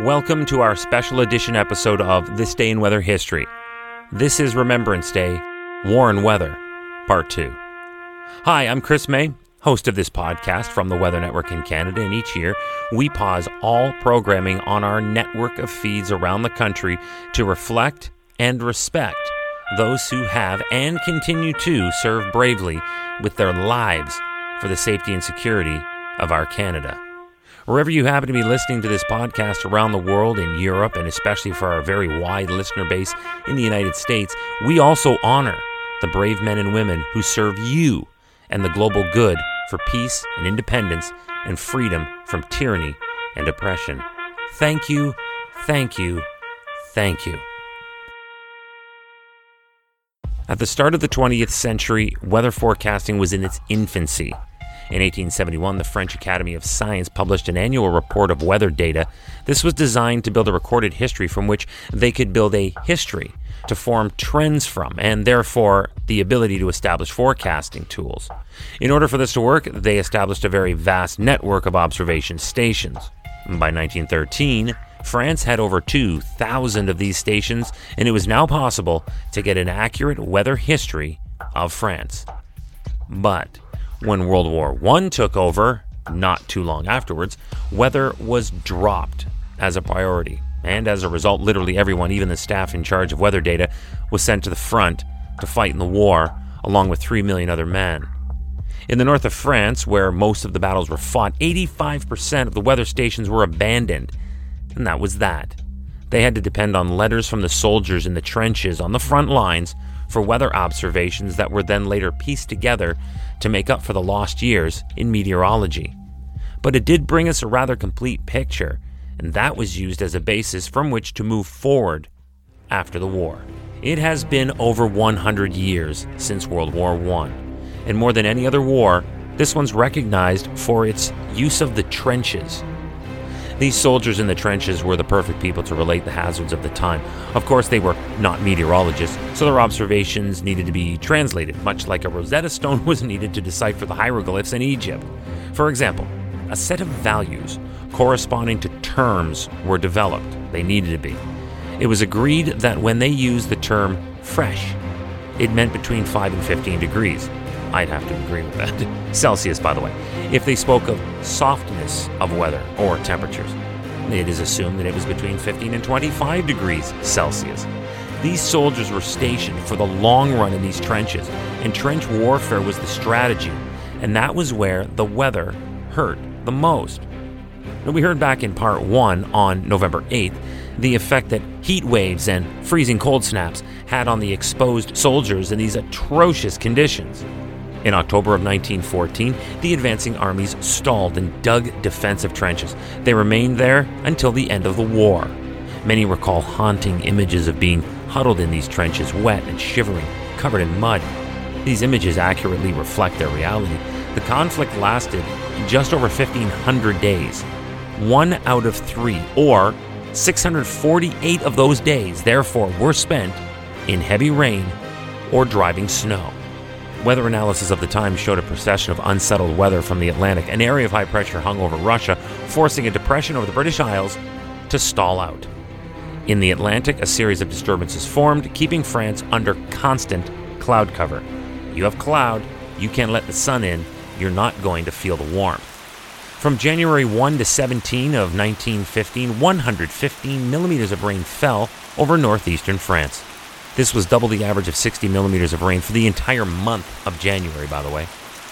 Welcome to our special edition episode of This Day in Weather History. This is Remembrance Day, War and Weather, Part 2. Hi, I'm Chris May, host of this podcast from the Weather Network in Canada, and each year we pause all programming on our network of feeds around the country to reflect and respect those who have and continue to serve bravely with their lives for the safety and security of our Canada. Wherever you happen to be listening to this podcast around the world, in Europe, and especially for our very wide listener base in the United States, we also honor the brave men and women who serve you and the global good for peace and independence and freedom from tyranny and oppression. Thank you, thank you, thank you. At the start of the 20th century, weather forecasting was in its infancy. In 1871, the French Academy of Science published an annual report of weather data. This was designed to build a recorded history from which they could build a history to form trends from, and therefore the ability to establish forecasting tools. In order for this to work, they established a very vast network of observation stations. By 1913, France had over 2,000 of these stations, and it was now possible to get an accurate weather history of France. But when World War I took over, not too long afterwards, weather was dropped as a priority. And as a result, literally everyone, even the staff in charge of weather data, was sent to the front to fight in the war, along with 3 million other men. In the north of France, where most of the battles were fought, 85% of the weather stations were abandoned. And that was that. They had to depend on letters from the soldiers in the trenches on the front lines for weather observations that were then later pieced together to make up for the lost years in meteorology. But it did bring us a rather complete picture, and that was used as a basis from which to move forward after the war. It has been over 100 years since World War I, and more than any other war, this one's recognized for its use of the trenches these soldiers in the trenches were the perfect people to relate the hazards of the time. Of course, they were not meteorologists, so their observations needed to be translated, much like a Rosetta Stone was needed to decipher the hieroglyphs in Egypt. For example, a set of values corresponding to terms were developed. They needed to be. It was agreed that when they used the term fresh, it meant between 5 and 15 degrees. I'd have to agree with that. Celsius, by the way. If they spoke of softness of weather or temperatures, it is assumed that it was between 15 and 25 degrees Celsius. These soldiers were stationed for the long run in these trenches, and trench warfare was the strategy, and that was where the weather hurt the most. Now, we heard back in part one on November 8th the effect that heat waves and freezing cold snaps had on the exposed soldiers in these atrocious conditions. In October of 1914, the advancing armies stalled and dug defensive trenches. They remained there until the end of the war. Many recall haunting images of being huddled in these trenches, wet and shivering, covered in mud. These images accurately reflect their reality. The conflict lasted just over 1,500 days. One out of three, or 648 of those days, therefore, were spent in heavy rain or driving snow. Weather analysis of the time showed a procession of unsettled weather from the Atlantic. An area of high pressure hung over Russia, forcing a depression over the British Isles to stall out. In the Atlantic, a series of disturbances formed, keeping France under constant cloud cover. You have cloud, you can't let the sun in, you're not going to feel the warmth. From January 1 to 17 of 1915, 115 millimeters of rain fell over northeastern France. This was double the average of 60 millimeters of rain for the entire month of January, by the way.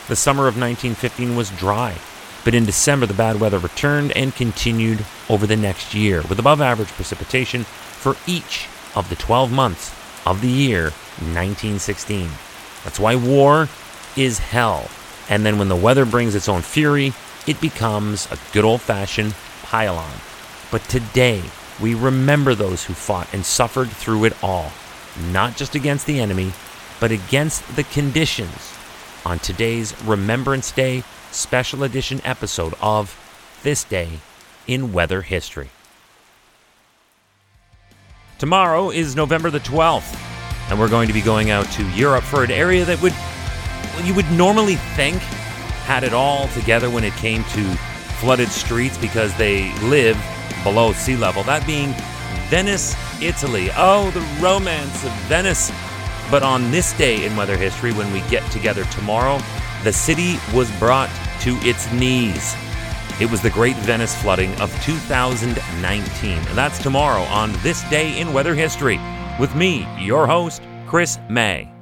The summer of 1915 was dry, but in December the bad weather returned and continued over the next year, with above average precipitation for each of the 12 months of the year 1916. That's why war is hell. And then when the weather brings its own fury, it becomes a good old fashioned pile-on. But today, we remember those who fought and suffered through it all, not just against the enemy, but against the conditions. On today's Remembrance Day special edition episode of This Day in Weather History. Tomorrow is November the 12th, and we're going to be going out to Europe for an area that would well, you would normally think had it all together when it came to flooded streets because they live below sea level. That being Venice, Italy. Oh, the romance of Venice. But on this day in weather history, when we get together tomorrow, the city was brought to its knees. It was the Great Venice Flooding of 2019. And that's tomorrow on This Day in Weather History with me, your host, Chris May.